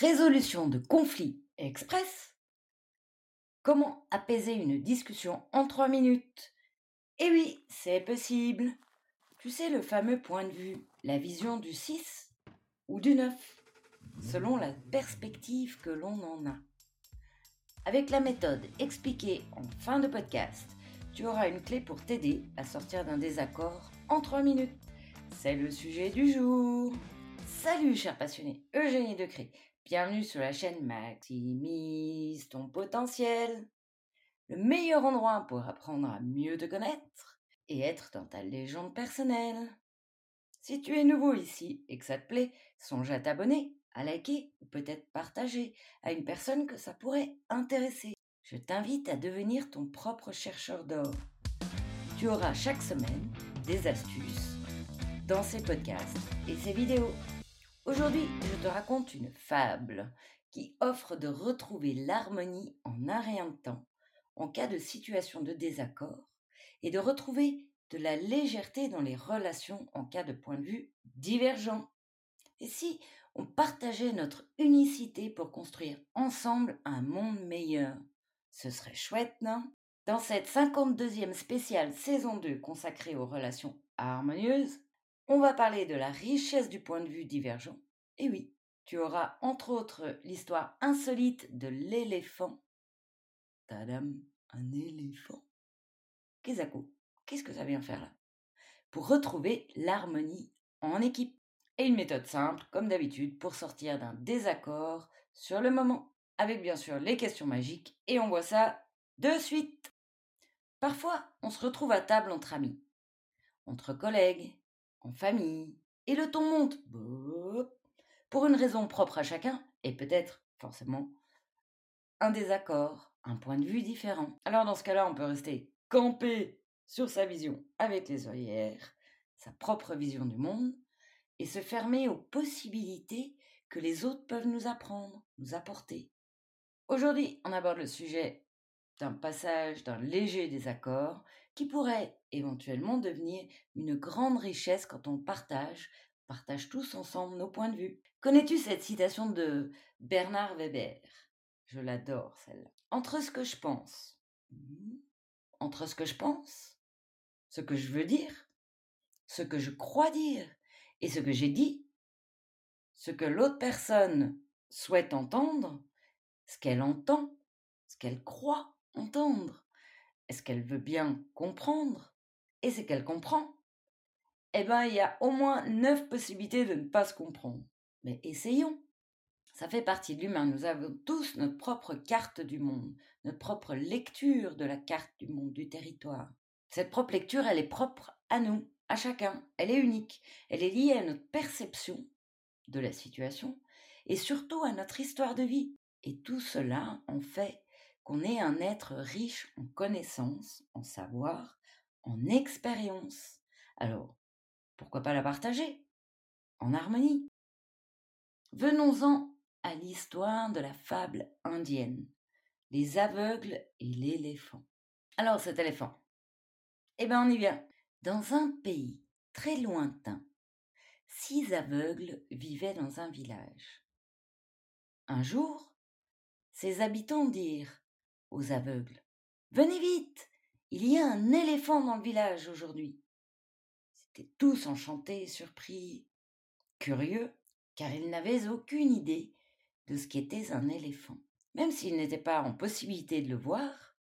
Résolution de conflits express. Comment apaiser une discussion en trois minutes? Eh oui, c'est possible. Tu sais le fameux point de vue, la vision du 6 ou du 9, selon la perspective que l'on en a. Avec la méthode expliquée en fin de podcast, tu auras une clé pour t'aider à sortir d'un désaccord en trois minutes. C'est le sujet du jour. Salut chers passionnés, Eugénie Decré. Bienvenue sur la chaîne Maximise ton potentiel. Le meilleur endroit pour apprendre à mieux te connaître et être dans ta légende personnelle. Si tu es nouveau ici et que ça te plaît, songe à t'abonner, à liker ou peut-être partager à une personne que ça pourrait intéresser. Je t'invite à devenir ton propre chercheur d'or. Tu auras chaque semaine des astuces dans ces podcasts et ces vidéos. Aujourd'hui, je te raconte une fable qui offre de retrouver l'harmonie en un rien de temps en cas de situation de désaccord et de retrouver de la légèreté dans les relations en cas de point de vue divergent. Et si on partageait notre unicité pour construire ensemble un monde meilleur? Ce serait chouette, non? Dans cette 52e spéciale saison 2 consacrée aux relations harmonieuses, on va parler de la richesse du point de vue divergent. Et oui, tu auras entre autres l'histoire insolite de l'éléphant. Tadam, un éléphant. Qu'est-ce que ça vient faire là? Pour retrouver l'harmonie en équipe. Et une méthode simple, comme d'habitude, pour sortir d'un désaccord sur le moment. Avec bien sûr les questions magiques, et on voit ça de suite. Parfois, on se retrouve à table entre amis, entre collègues, famille, et le ton monte, pour une raison propre à chacun, et peut-être forcément un désaccord, un point de vue différent. Alors dans ce cas-là, on peut rester campé sur sa vision avec les œillères, sa propre vision du monde, et se fermer aux possibilités que les autres peuvent nous apprendre, nous apporter. Aujourd'hui, on aborde le sujet d'un passage d'un léger désaccord qui pourrait éventuellement devenir une grande richesse quand on partage, partage tous ensemble nos points de vue. Connais-tu cette citation de Bernard Weber? Je l'adore celle-là. Entre ce que je pense, mmh, entre ce que je pense, ce que je veux dire, ce que je crois dire et ce que j'ai dit, ce que l'autre personne souhaite entendre, ce qu'elle entend, ce qu'elle croit entendre, est-ce qu'elle veut bien comprendre et ce qu'elle comprend. Eh bien, il y a au moins neuf possibilités de ne pas se comprendre. Mais essayons. Ça fait partie de l'humain. Nous avons tous notre propre carte du monde, notre propre lecture de la carte du monde, du territoire. Cette propre lecture, elle est propre à nous, à chacun. Elle est unique. Elle est liée à notre perception de la situation et surtout à notre histoire de vie. Et tout cela en fait qu'on est un être riche en connaissances, en savoir, en expérience. Alors, pourquoi pas la partager? En harmonie. Venons-en à l'histoire de la fable indienne, les aveugles et l'éléphant. Alors cet éléphant, eh bien on y vient. Dans un pays très lointain, six aveugles vivaient dans un village. Un jour, ses habitants dirent aux aveugles Venez vite, il y a un éléphant dans le village aujourd'hui. C'étaient tous enchantés surpris, curieux, car ils n'avaient aucune idée de ce qu'était un éléphant. Même s'ils n'étaient pas en possibilité de le voir,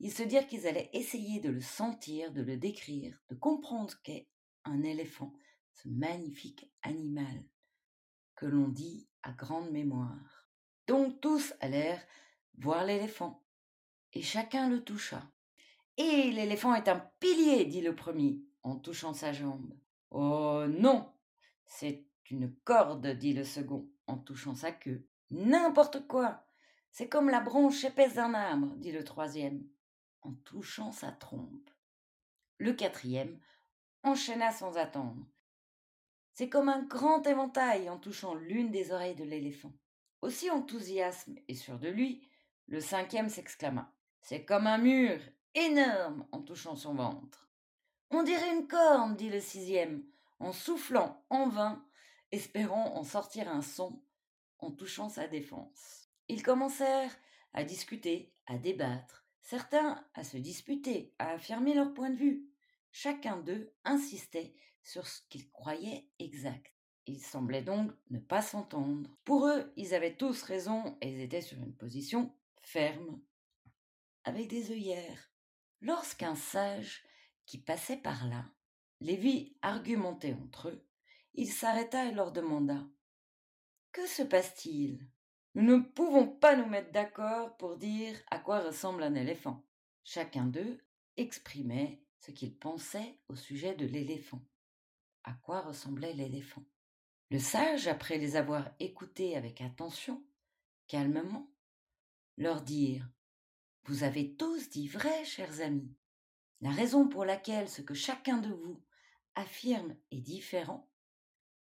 ils se dirent qu'ils allaient essayer de le sentir, de le décrire, de comprendre ce qu'est un éléphant, ce magnifique animal que l'on dit à grande mémoire. Donc tous allèrent voir l'éléphant, et chacun le toucha. Et l'éléphant est un pilier, dit le premier, en touchant sa jambe. Oh non, c'est une corde, dit le second, en touchant sa queue. N'importe quoi. C'est comme la branche épaisse d'un arbre, dit le troisième, en touchant sa trompe. Le quatrième enchaîna sans attendre. C'est comme un grand éventail en touchant l'une des oreilles de l'éléphant. Aussi enthousiasme et sûr de lui, le cinquième s'exclama. C'est comme un mur énorme en touchant son ventre. On dirait une corne, dit le sixième, en soufflant en vain espérant en sortir un son en touchant sa défense. Ils commencèrent à discuter, à débattre, certains à se disputer, à affirmer leur point de vue. Chacun d'eux insistait sur ce qu'il croyait exact. Ils semblaient donc ne pas s'entendre. Pour eux, ils avaient tous raison et ils étaient sur une position ferme, avec des œillères. Lorsqu'un sage qui passait par là les vit argumenter entre eux, il s'arrêta et leur demanda Que se passe-t-il? Nous ne pouvons pas nous mettre d'accord pour dire à quoi ressemble un éléphant. Chacun d'eux exprimait ce qu'il pensait au sujet de l'éléphant. À quoi ressemblait l'éléphant? Le sage, après les avoir écoutés avec attention, calmement, leur dire Vous avez tous dit vrai, chers amis. La raison pour laquelle ce que chacun de vous affirme est différent,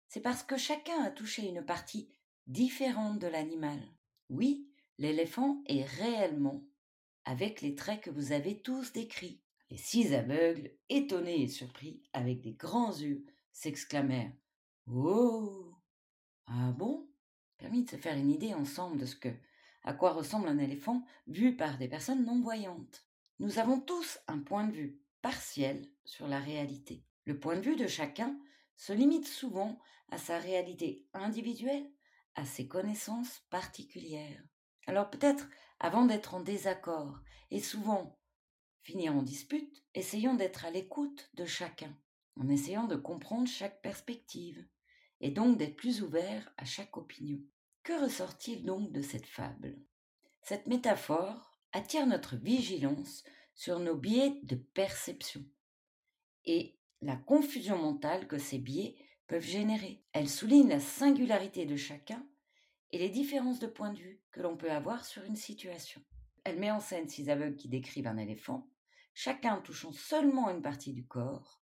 c'est parce que chacun a touché une partie différente de l'animal. Oui, l'éléphant est réellement avec les traits que vous avez tous décrits. Les six aveugles, étonnés et surpris, avec des grands yeux, s'exclamèrent Oh Ah bon? Permis de se faire une idée ensemble de ce que à quoi ressemble un éléphant vu par des personnes non voyantes. Nous avons tous un point de vue partiel sur la réalité. Le point de vue de chacun se limite souvent à sa réalité individuelle, à ses connaissances particulières. Alors peut-être, avant d'être en désaccord, et souvent finir en dispute, essayons d'être à l'écoute de chacun, en essayant de comprendre chaque perspective, et donc d'être plus ouverts à chaque opinion. Que ressort-il donc de cette fable? Cette métaphore attire notre vigilance sur nos biais de perception et la confusion mentale que ces biais peuvent générer. Elle souligne la singularité de chacun et les différences de point de vue que l'on peut avoir sur une situation. Elle met en scène six aveugles qui décrivent un éléphant, chacun touchant seulement une partie du corps,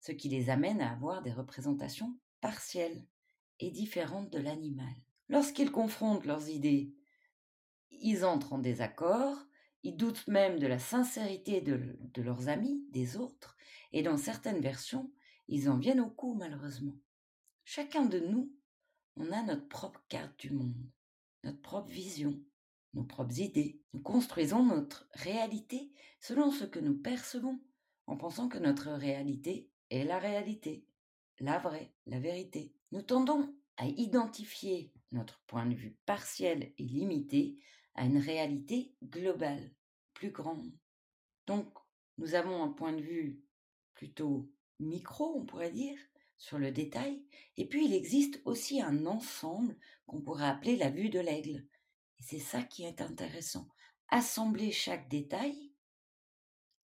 ce qui les amène à avoir des représentations partielles et différentes de l'animal. Lorsqu'ils confrontent leurs idées, ils entrent en désaccord, ils doutent même de la sincérité de, leurs amis, des autres, et dans certaines versions, ils en viennent au coup malheureusement. Chacun de nous, on a notre propre carte du monde, notre propre vision, nos propres idées. Nous construisons notre réalité selon ce que nous percevons, en pensant que notre réalité est la réalité, la vraie, la vérité. Nous tendons à identifier notre point de vue partiel et limité à une réalité globale, plus grande. Donc, nous avons un point de vue plutôt micro, on pourrait dire, sur le détail, et puis il existe aussi un ensemble qu'on pourrait appeler la vue de l'aigle. Et c'est ça qui est intéressant. Assembler chaque détail,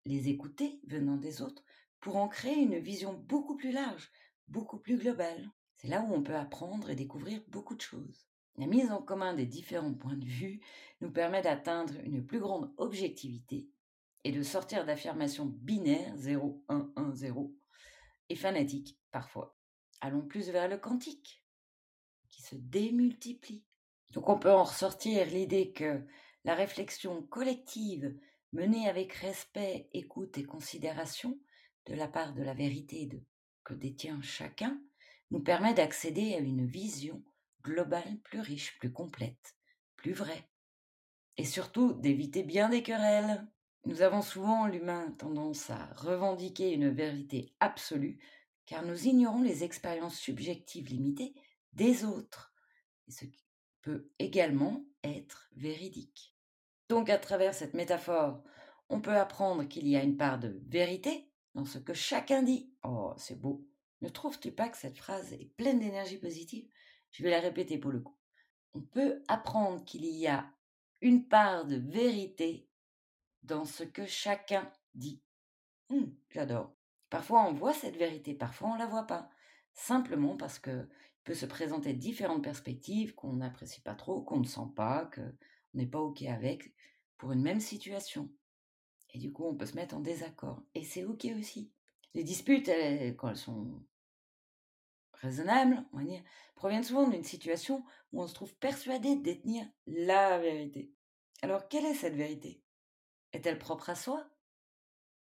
les écouter venant des autres, pour en créer une vision beaucoup plus large, beaucoup plus globale. C'est là où on peut apprendre et découvrir beaucoup de choses. La mise en commun des différents points de vue nous permet d'atteindre une plus grande objectivité et de sortir d'affirmations binaires 0, 1, 1, 0 et fanatiques parfois. Allons plus vers le quantique qui se démultiplie. Donc on peut en ressortir l'idée que la réflexion collective menée avec respect, écoute et considération de la part de la vérité que détient chacun nous permet d'accéder à une vision globale plus riche, plus complète, plus vraie. Et surtout d'éviter bien des querelles. Nous avons souvent, l'humain, tendance à revendiquer une vérité absolue, car nous ignorons les expériences subjectives limitées des autres, ce qui peut également être véridique. Donc à travers cette métaphore, on peut apprendre qu'il y a une part de vérité dans ce que chacun dit. Oh, c'est beau. Ne trouves-tu pas que cette phrase est pleine d'énergie positive? Je vais la répéter pour le coup. On peut apprendre qu'il y a une part de vérité dans ce que chacun dit. Hum, j'adore. Parfois on voit cette vérité, parfois on la voit pas. Simplement parce que peut se présenter différentes perspectives qu'on n'apprécie pas trop, qu'on ne sent pas, qu'on n'est pas OK avec pour une même situation. Et du coup, on peut se mettre en désaccord. Et c'est OK aussi. Les disputes, quand elles sont raisonnables, on va dire, proviennent souvent d'une situation où on se trouve persuadé de détenir la vérité. Alors, quelle est cette vérité? Est-elle propre à soi?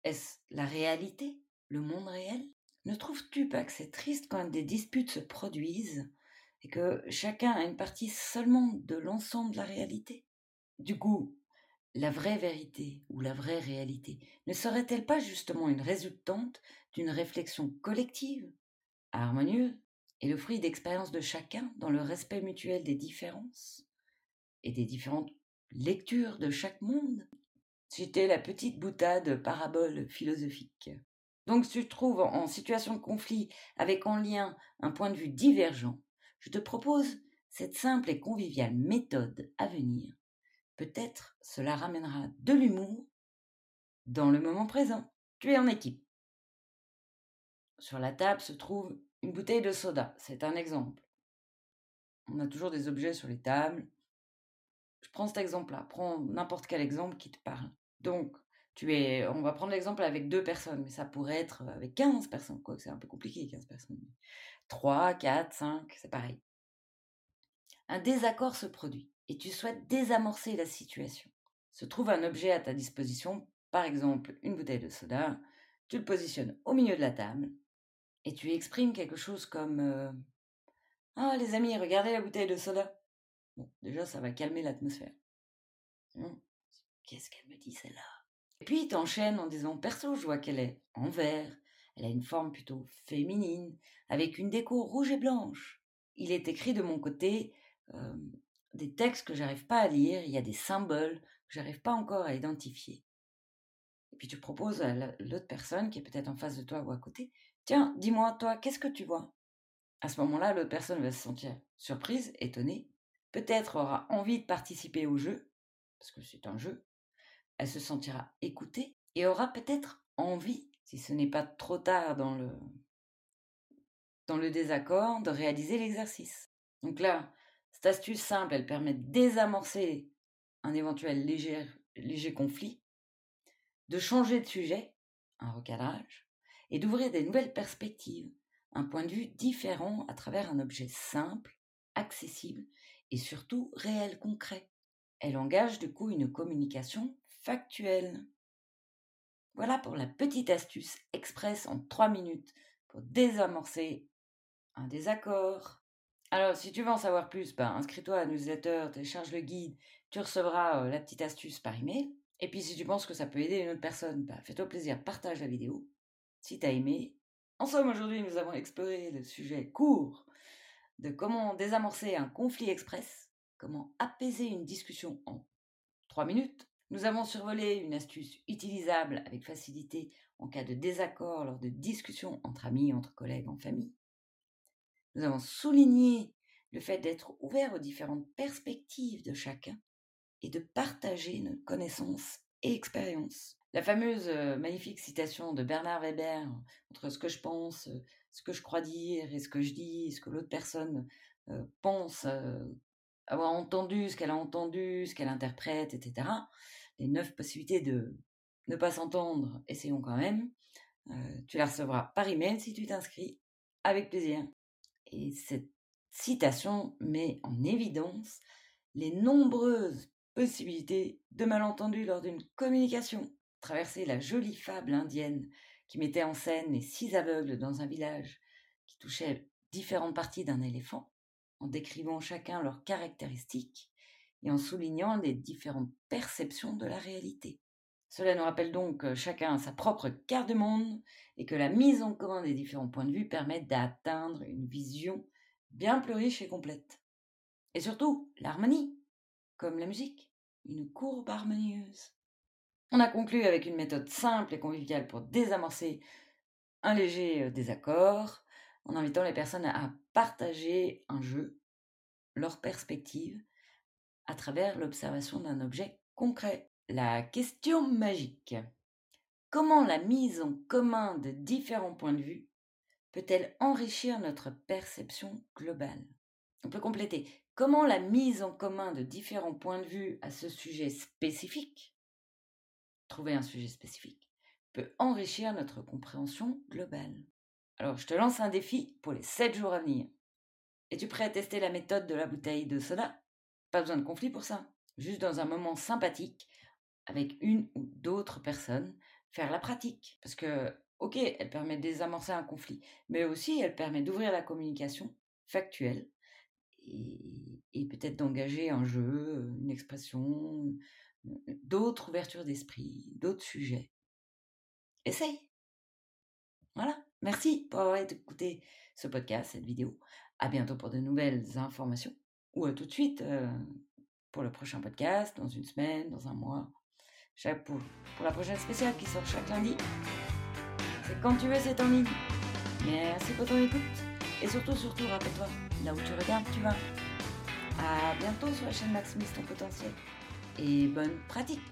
Est-ce la réalité? Le monde réel? Ne trouves-tu pas que c'est triste quand des disputes se produisent et que chacun a une partie seulement de l'ensemble de la réalité? Du coup, la vraie vérité ou la vraie réalité ne serait-elle pas justement une résultante d'une réflexion collective, harmonieuse, et le fruit d'expériences de chacun dans le respect mutuel des différences et des différentes lectures de chaque monde? C'était la petite boutade parabole philosophique. Donc, si tu te trouves en situation de conflit avec en lien un point de vue divergent, je te propose cette simple et conviviale méthode à venir. Peut-être cela ramènera de l'humour dans le moment présent. Tu es en équipe. Sur la table se trouve une bouteille de soda. C'est un exemple. On a toujours des objets sur les tables. Je prends cet exemple-là. Prends n'importe quel exemple qui te parle. Donc, tu es, on va prendre l'exemple avec deux personnes, mais ça pourrait être avec 15 personnes. C'est un peu compliqué, 15 personnes. 3, 4, 5, c'est pareil. Un désaccord se produit et tu souhaites désamorcer la situation. Se trouve un objet à ta disposition, par exemple une bouteille de soda, tu le positionnes au milieu de la table et tu exprimes quelque chose comme euh, Ah les amis, regardez la bouteille de soda. Bon, déjà ça va calmer l'atmosphère. Hum, qu'est-ce qu'elle me dit celle-là? Et puis t'enchaînes en disant Perso, je vois qu'elle est en verre, elle a une forme plutôt féminine, avec une déco rouge et blanche. Il est écrit de mon côté euh, des textes que j'arrive pas à lire, il y a des symboles que j'arrive pas encore à identifier. Et puis tu proposes à l'autre personne qui est peut-être en face de toi ou à côté, tiens, dis-moi, toi, qu'est-ce que tu vois? À ce moment-là, l'autre personne va se sentir surprise, étonnée, peut-être aura envie de participer au jeu, parce que c'est un jeu, elle se sentira écoutée et aura peut-être envie, si ce n'est pas trop tard dans le, dans le désaccord, de réaliser l'exercice. Donc là, cette astuce simple, elle permet de désamorcer un éventuel léger, léger conflit, de changer de sujet, un recadrage, et d'ouvrir des nouvelles perspectives, un point de vue différent à travers un objet simple, accessible et surtout réel, concret. Elle engage du coup une communication factuelle. Voilà pour la petite astuce express en trois minutes pour désamorcer un désaccord, alors, si tu veux en savoir plus, ben, inscris-toi à newsletter, télécharge le guide, tu recevras la petite astuce par email. Et puis, si tu penses que ça peut aider une autre personne, ben, fais-toi plaisir, partage la vidéo. Si tu as aimé. En somme, aujourd'hui, nous avons exploré le sujet court de comment désamorcer un conflit express, comment apaiser une discussion en 3 minutes. Nous avons survolé une astuce utilisable avec facilité en cas de désaccord lors de discussions entre amis, entre collègues, en famille. Nous avons souligné le fait d'être ouvert aux différentes perspectives de chacun et de partager nos connaissances et expériences. La fameuse euh, magnifique citation de Bernard Weber entre ce que je pense, euh, ce que je crois dire et ce que je dis, ce que l'autre personne euh, pense avoir entendu, ce qu'elle a entendu, ce qu'elle interprète, etc. Les neuf possibilités de ne pas s'entendre, essayons quand même. tu la recevras par email si tu t'inscris, avec plaisir. Et cette citation met en évidence les nombreuses possibilités de malentendus lors d'une communication. Traverser la jolie fable indienne qui mettait en scène les six aveugles dans un village qui touchait différentes parties d'un éléphant, en décrivant chacun leurs caractéristiques et en soulignant les différentes perceptions de la réalité. Cela nous rappelle donc chacun sa propre carte du monde et que la mise en commun des différents points de vue permet d'atteindre une vision bien plus riche et complète. Et surtout, l'harmonie, comme la musique, une courbe harmonieuse. On a conclu avec une méthode simple et conviviale pour désamorcer un léger euh, désaccord, en invitant les personnes à partager un jeu, leur perspective, à travers l'observation d'un objet concret. La question magique. Comment la mise en commun de différents points de vue peut-elle enrichir notre perception globale? On peut compléter. Comment la mise en commun de différents points de vue à ce sujet spécifique, trouver un sujet spécifique, peut enrichir notre compréhension globale? Alors, je te lance un défi pour les 7 jours à venir. Es-tu prêt à tester la méthode de la bouteille de soda? Pas besoin de conflit pour ça. Juste dans un moment sympathique, avec une ou d'autres personnes, faire la pratique. Parce que, ok, elle permet de désamorcer un conflit, mais aussi elle permet d'ouvrir la communication factuelle et, peut-être d'engager un jeu, une expression, d'autres ouvertures d'esprit, d'autres sujets. Essaye. Voilà. Merci pour avoir écouté ce podcast, cette vidéo. À bientôt pour de nouvelles informations. Ou à tout de suite pour le prochain podcast, dans une semaine, dans un mois. Pour, pour la prochaine spéciale qui sort chaque lundi. C'est quand tu veux, c'est en ligne. Merci pour ton écoute. Et surtout, surtout, rappelle-toi, là où tu regardes, tu vas. À bientôt sur la chaîne Maximise ton potentiel. Et bonne pratique